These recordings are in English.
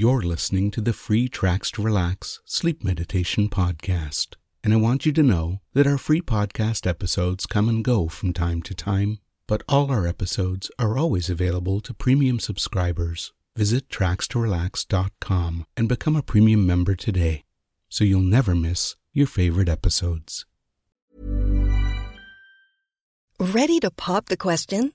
You're listening to the free Tracks to Relax Sleep Meditation Podcast. And I want you to know that our free podcast episodes come and go from time to time, but all our episodes are always available to premium subscribers. Visit trackstorelax.com and become a premium member today so you'll never miss your favorite episodes. Ready to pop the question?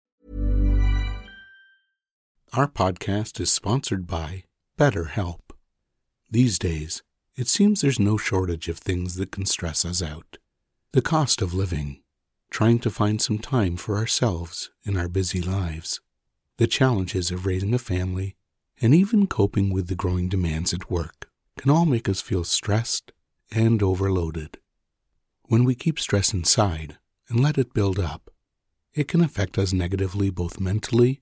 Our podcast is sponsored by BetterHelp. These days, it seems there's no shortage of things that can stress us out. The cost of living, trying to find some time for ourselves in our busy lives, the challenges of raising a family, and even coping with the growing demands at work can all make us feel stressed and overloaded. When we keep stress inside and let it build up, it can affect us negatively both mentally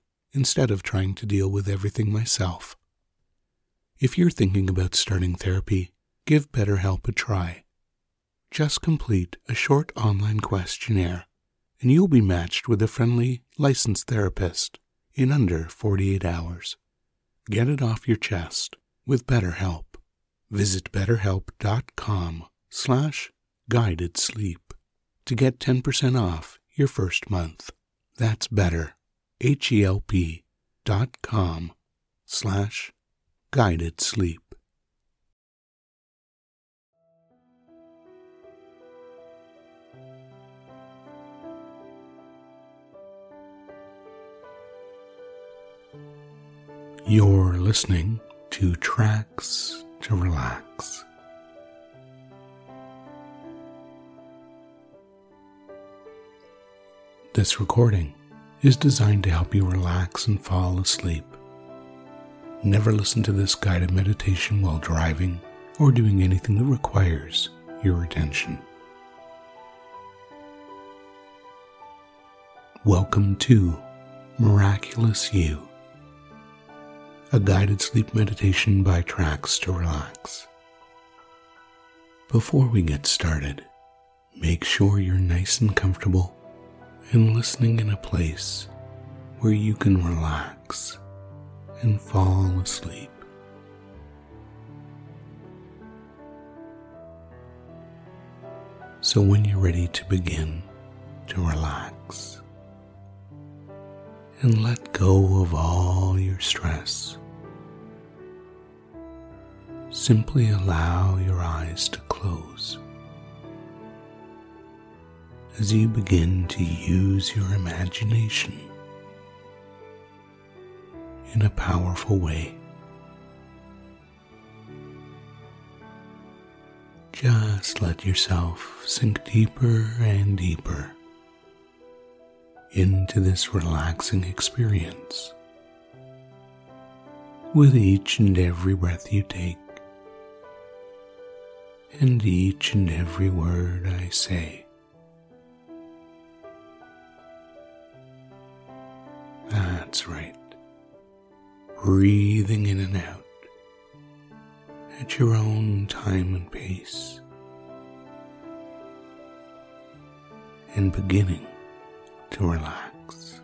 instead of trying to deal with everything myself. If you're thinking about starting therapy, give BetterHelp a try. Just complete a short online questionnaire, and you'll be matched with a friendly, licensed therapist in under 48 hours. Get it off your chest with BetterHelp. Visit betterhelp.com slash guided sleep to get 10% off your first month. That's better, H-E-L-P dot com slash guided sleep. You're listening to Tracks to Relax. This recording is designed to help you relax and fall asleep. Never listen to this guided meditation while driving or doing anything that requires your attention. Welcome to Miraculous You, a guided sleep meditation by Tracks to Relax. Before we get started, make sure you're nice and comfortable and listening in a place where you can relax and fall asleep. So, when you're ready to begin to relax and let go of all your stress, simply allow your eyes to close as you begin to use your imagination in a powerful way. Just let yourself sink deeper and deeper into this relaxing experience with each and every breath you take and each and every word I say. That's right. Breathing in and out at your own time and pace. And beginning to relax.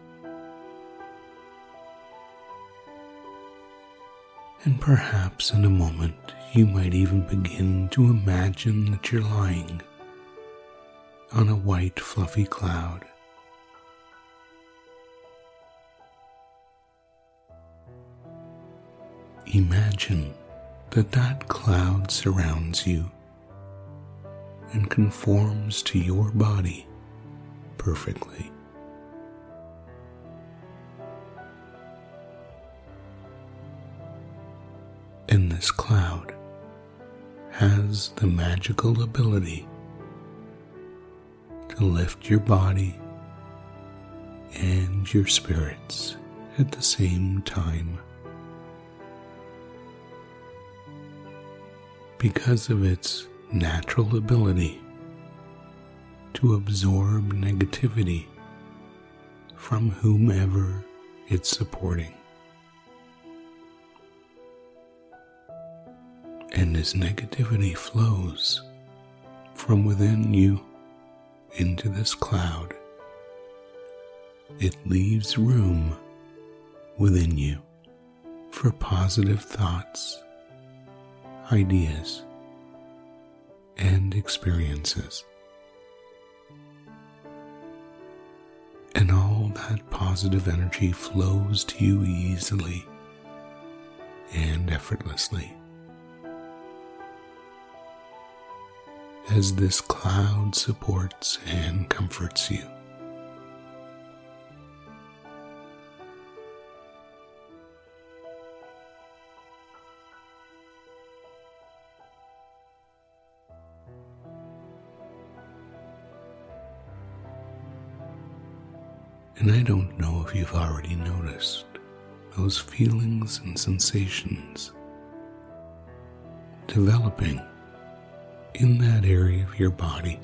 And perhaps in a moment you might even begin to imagine that you're lying on a white fluffy cloud Imagine that that cloud surrounds you and conforms to your body perfectly. And this cloud has the magical ability to lift your body and your spirits at the same time. Because of its natural ability to absorb negativity from whomever it's supporting. And as negativity flows from within you into this cloud, it leaves room within you for positive thoughts, ideas, and experiences. And all that positive energy flows to you easily and effortlessly. As this cloud supports and comforts you. And I don't know if you've already noticed those feelings and sensations developing in that area of your body.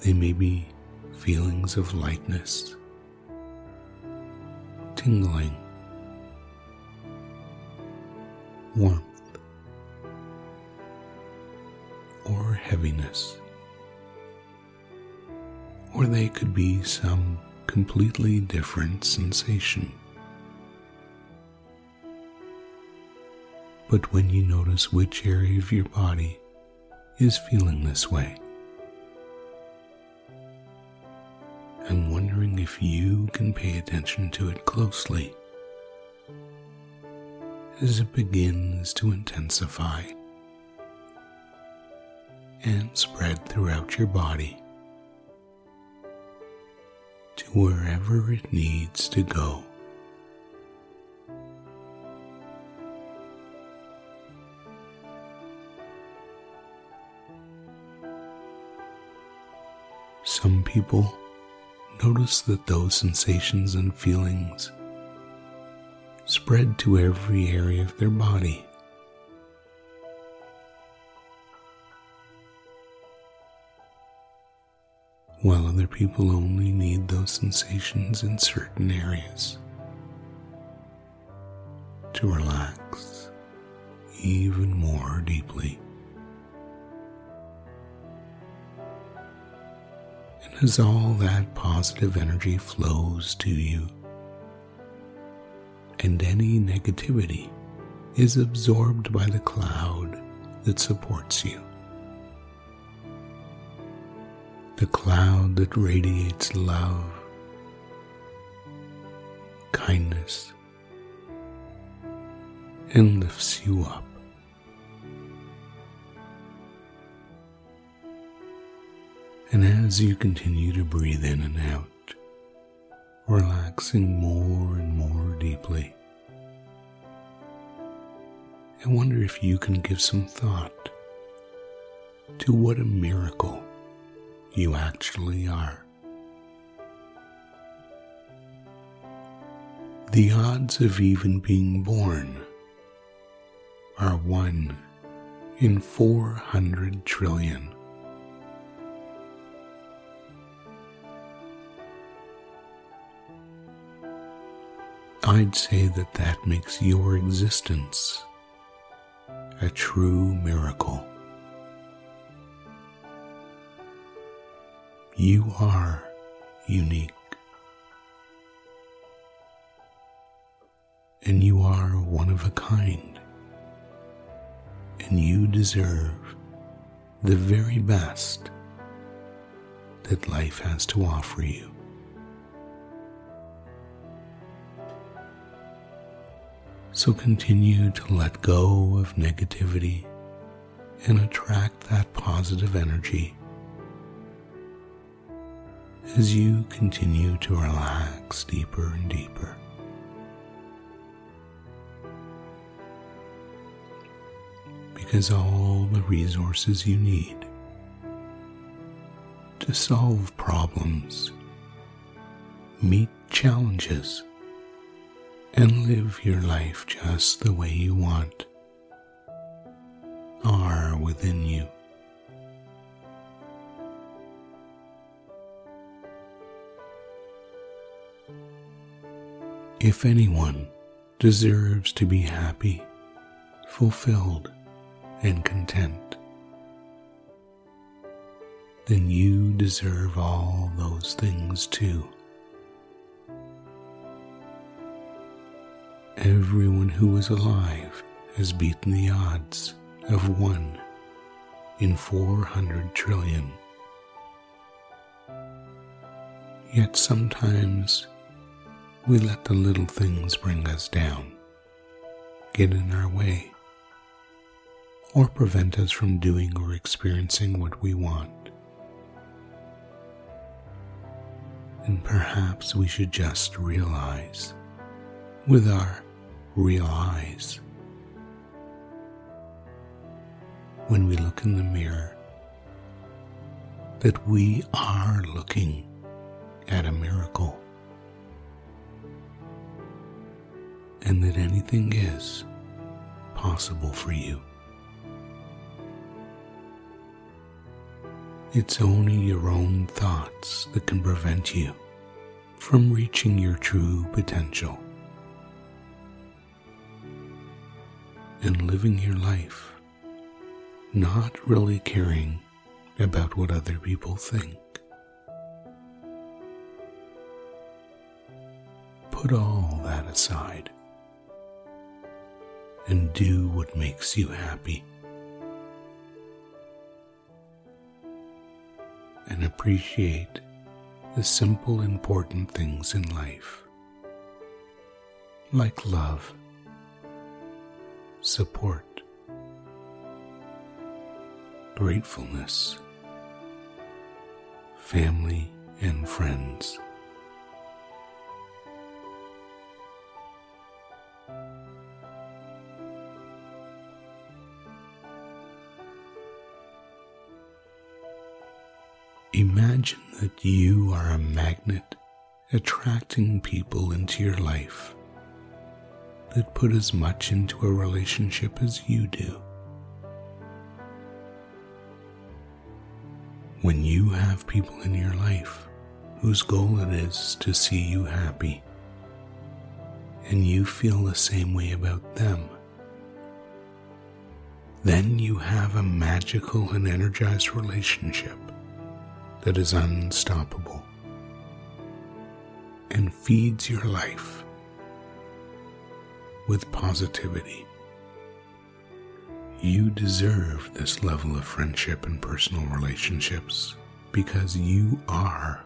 They may be feelings of lightness, tingling, warmth, or heaviness or they could be some completely different sensation. But when you notice which area of your body is feeling this way, I'm wondering if you can pay attention to it closely as it begins to intensify and spread throughout your body to wherever it needs to go. Some people notice that those sensations and feelings spread to every area of their body. While other people only need those sensations in certain areas to relax even more deeply. And as all that positive energy flows to you, and any negativity is absorbed by the cloud that supports you. The cloud that radiates love, kindness, and lifts you up. And as you continue to breathe in and out, relaxing more and more deeply, I wonder if you can give some thought to what a miracle you actually are. The odds of even being born are 1 in 400 trillion. I'd say that that makes your existence a true miracle. You are unique. And you are one of a kind. And you deserve the very best that life has to offer you. So continue to let go of negativity and attract that positive energy as you continue to relax deeper and deeper. Because all the resources you need to solve problems, meet challenges, and live your life just the way you want are within you. If anyone deserves to be happy, fulfilled, and content, then you deserve all those things too. Everyone who is alive has beaten the odds of one in 400 trillion. Yet sometimes we let the little things bring us down, get in our way, or prevent us from doing or experiencing what we want. And perhaps we should just realize with our real eyes when we look in the mirror that we are looking at a miracle. And that anything is possible for you. It's only your own thoughts that can prevent you from reaching your true potential and living your life not really caring about what other people think. Put all that aside and do what makes you happy. And appreciate the simple, important things in life, like love, support, gratefulness, family, and friends. Imagine that you are a magnet attracting people into your life that put as much into a relationship as you do. When you have people in your life whose goal it is to see you happy, and you feel the same way about them, then you have a magical and energized relationship that is unstoppable and feeds your life with positivity. You deserve this level of friendship and personal relationships because you are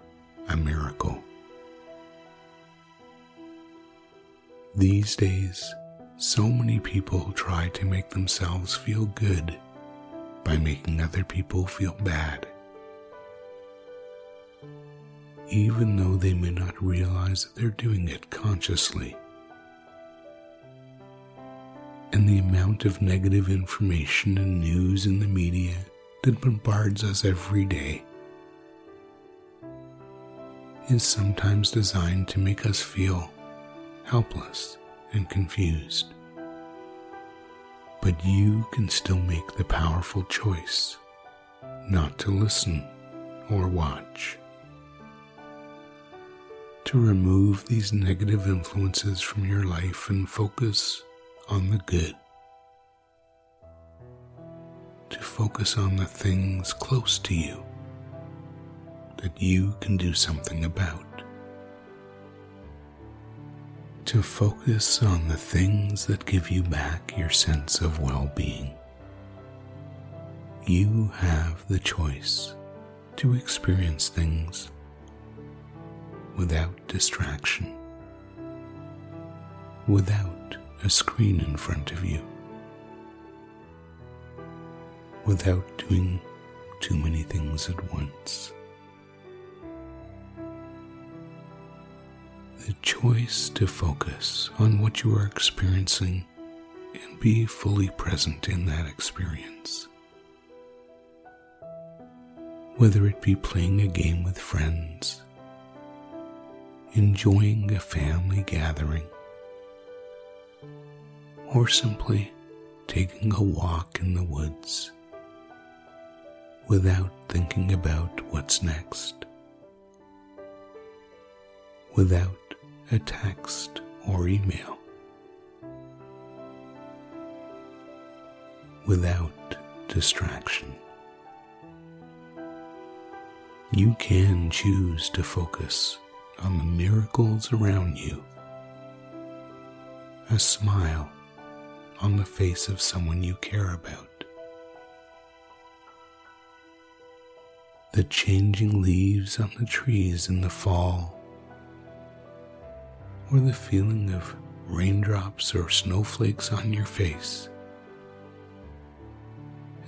a miracle. These days, so many people try to make themselves feel good by making other people feel bad even though they may not realize that they're doing it consciously. And the amount of negative information and news in the media that bombards us every day is sometimes designed to make us feel helpless and confused. But you can still make the powerful choice not to listen or watch to remove these negative influences from your life and focus on the good. To focus on the things close to you that you can do something about. To focus on the things that give you back your sense of well being. You have the choice to experience things without distraction, without a screen in front of you without doing too many things at once. The choice to focus on what you are experiencing and be fully present in that experience. Whether it be playing a game with friends, enjoying a family gathering, or simply taking a walk in the woods without thinking about what's next, without a text or email, without distraction. You can choose to focus on the miracles around you. A smile on the face of someone you care about. the changing leaves on the trees in the fall, or the feeling of raindrops or snowflakes on your face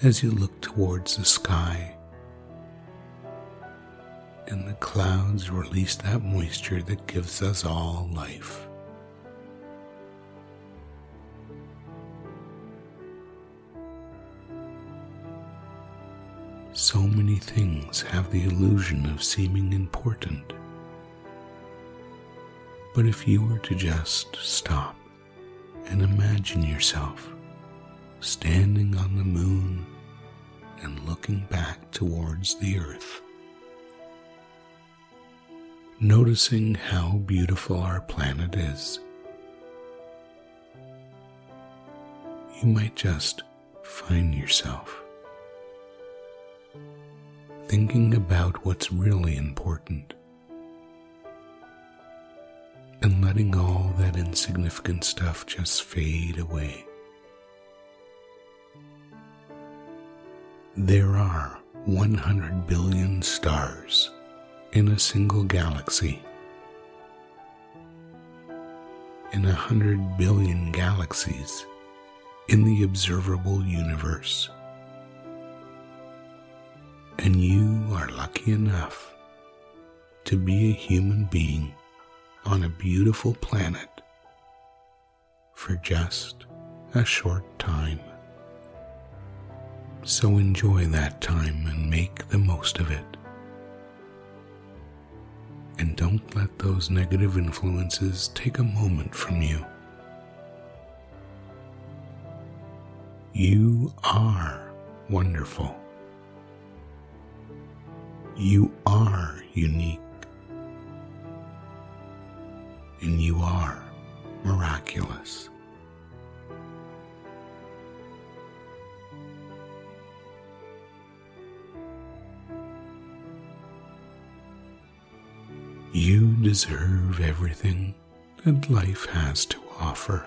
as you look towards the sky and the clouds release that moisture that gives us all life. So many things have the illusion of seeming important. But if you were to just stop and imagine yourself standing on the moon and looking back towards the earth, noticing how beautiful our planet is, you might just find yourself thinking about what's really important and letting all that insignificant stuff just fade away. There are 100 billion stars in a single galaxy. In a hundred billion galaxies in the observable universe and you are lucky enough to be a human being on a beautiful planet for just a short time. So enjoy that time and make the most of it. And don't let those negative influences take a moment from you. You are wonderful. You are unique. And you are miraculous. You deserve everything that life has to offer.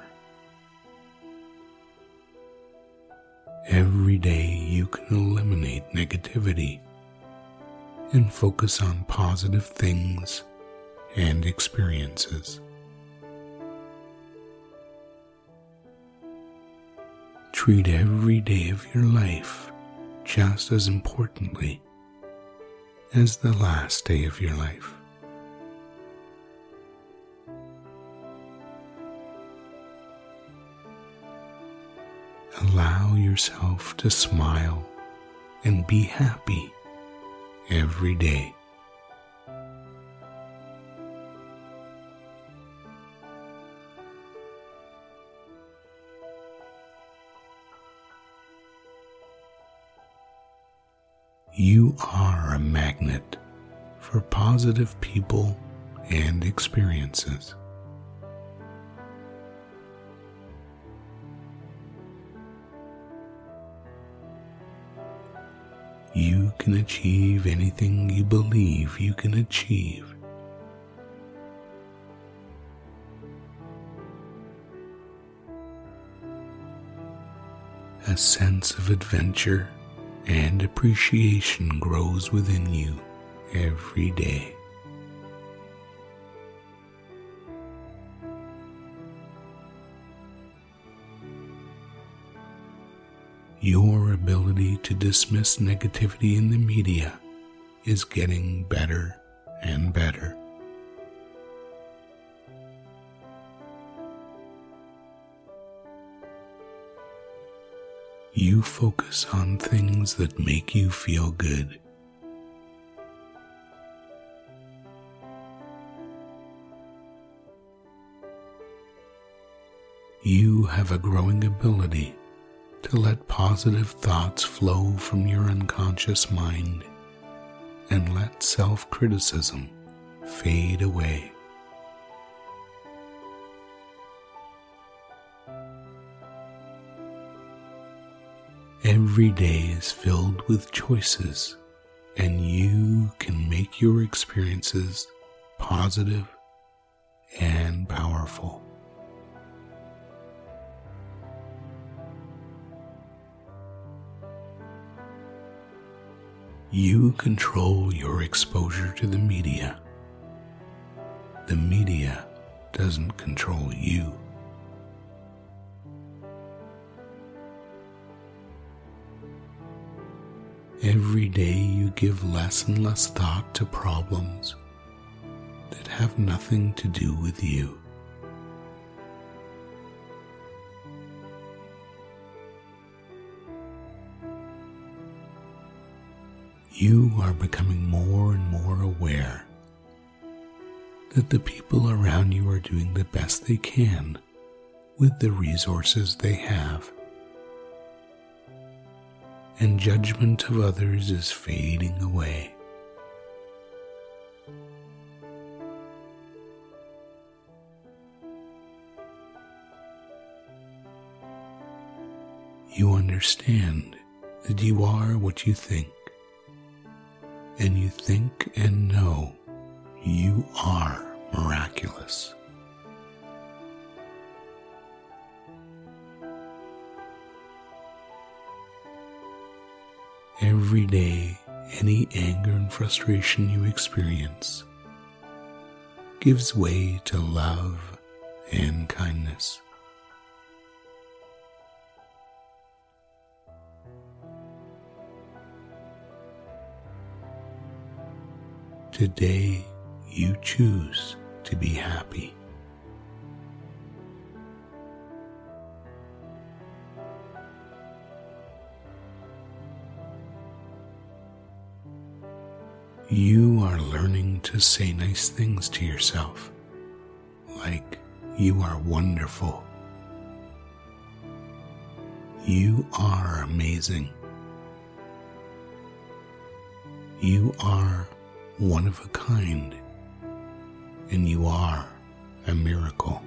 Every day you can eliminate negativity and focus on positive things and experiences. Treat every day of your life just as importantly as the last day of your life. Allow yourself to smile and be happy every day. You are a magnet for positive people and experiences. You can achieve anything you believe you can achieve. A sense of adventure and appreciation grows within you every day. Your ability to dismiss negativity in the media is getting better and better. You focus on things that make you feel good. You have a growing ability to let positive thoughts flow from your unconscious mind and let self criticism fade away. Every day is filled with choices, and you can make your experiences positive and powerful. You control your exposure to the media. The media doesn't control you. Every day you give less and less thought to problems that have nothing to do with you. You are becoming more and more aware that the people around you are doing the best they can with the resources they have and judgment of others is fading away. You understand that you are what you think, and you think and know you are miraculous. Every day, any anger and frustration you experience gives way to love and kindness. Today, you choose to be happy. you are learning to say nice things to yourself, like you are wonderful. You are amazing. You are one of a kind, and you are a miracle.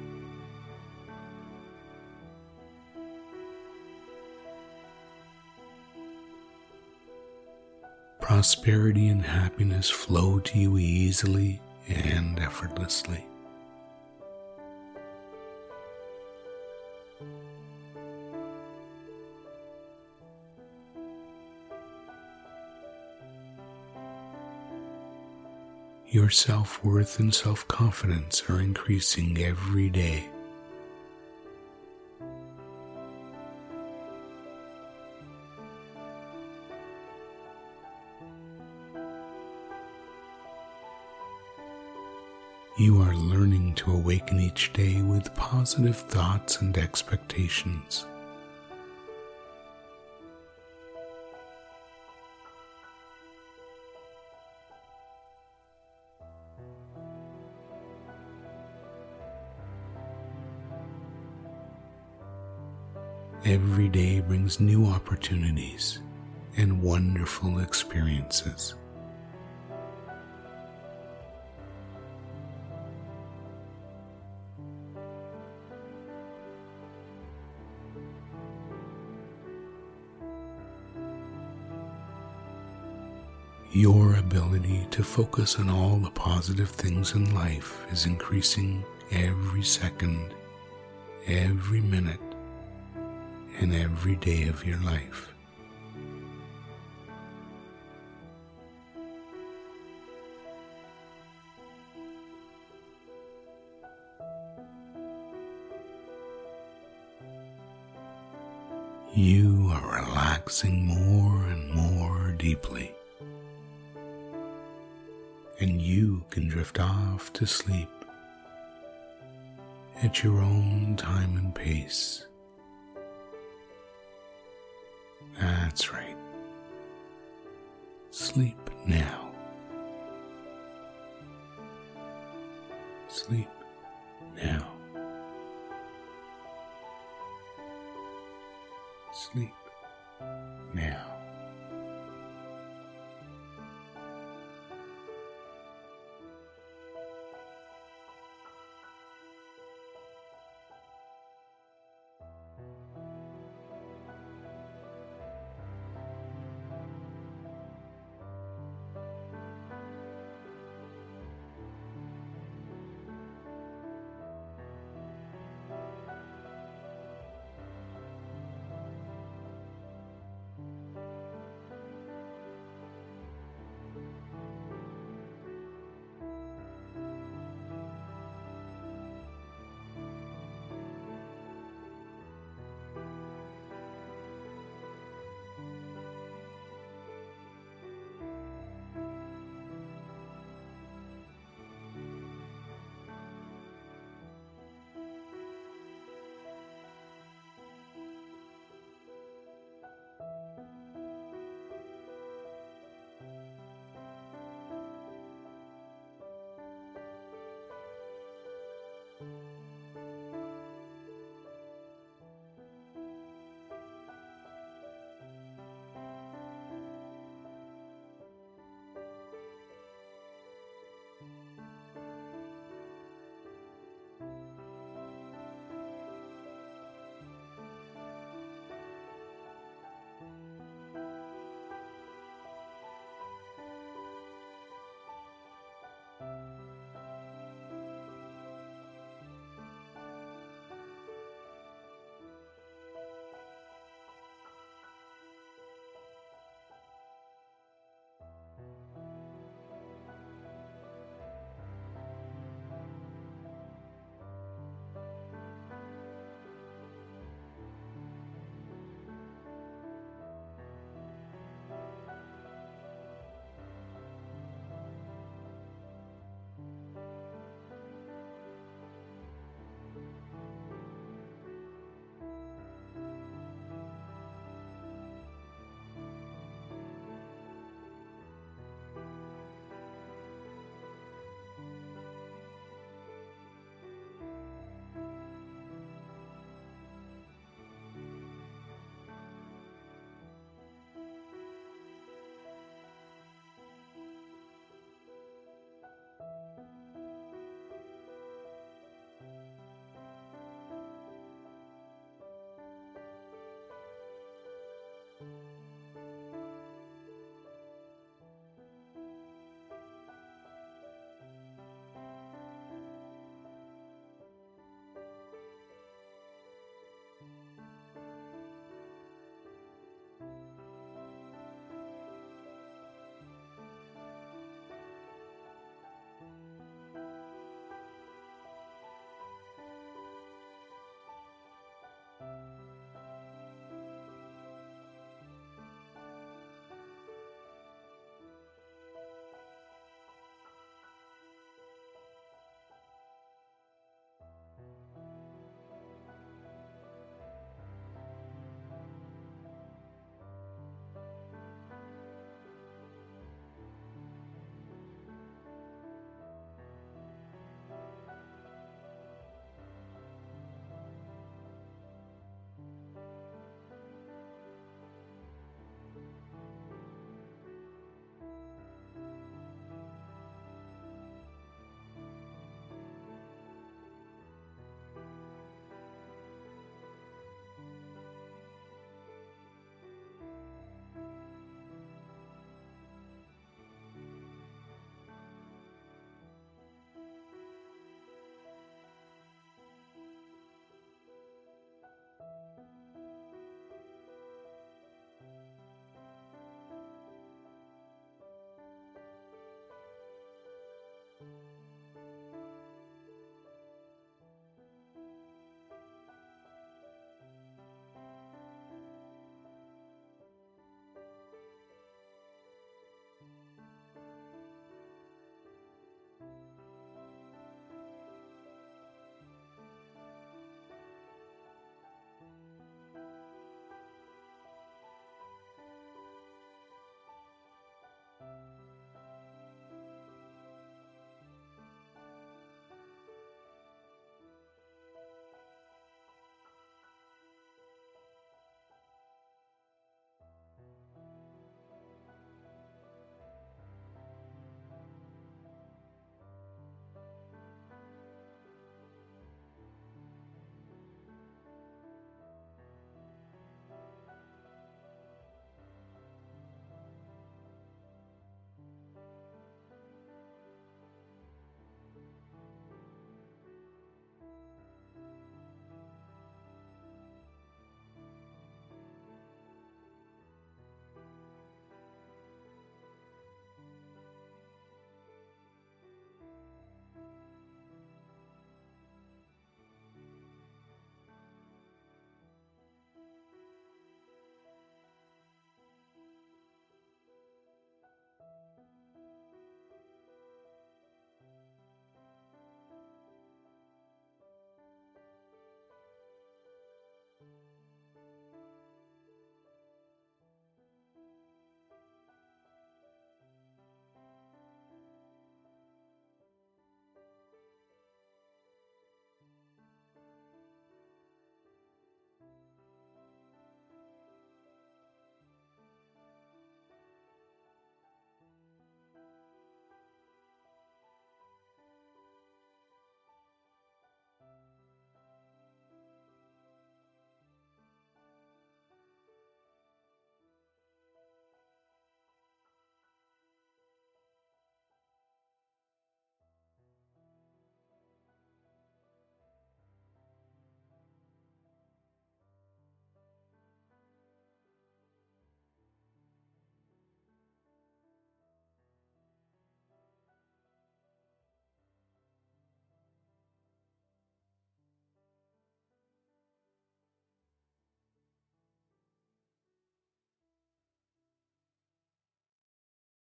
prosperity and happiness flow to you easily and effortlessly. Your self worth and self confidence are increasing every day. You are learning to awaken each day with positive thoughts and expectations. Every day brings new opportunities and wonderful experiences. Your ability to focus on all the positive things in life is increasing every second, every minute, and every day of your life. you are relaxing more and more deeply. And you can drift off to sleep at your own time and pace. That's right. Sleep now. Sleep now. Sleep now.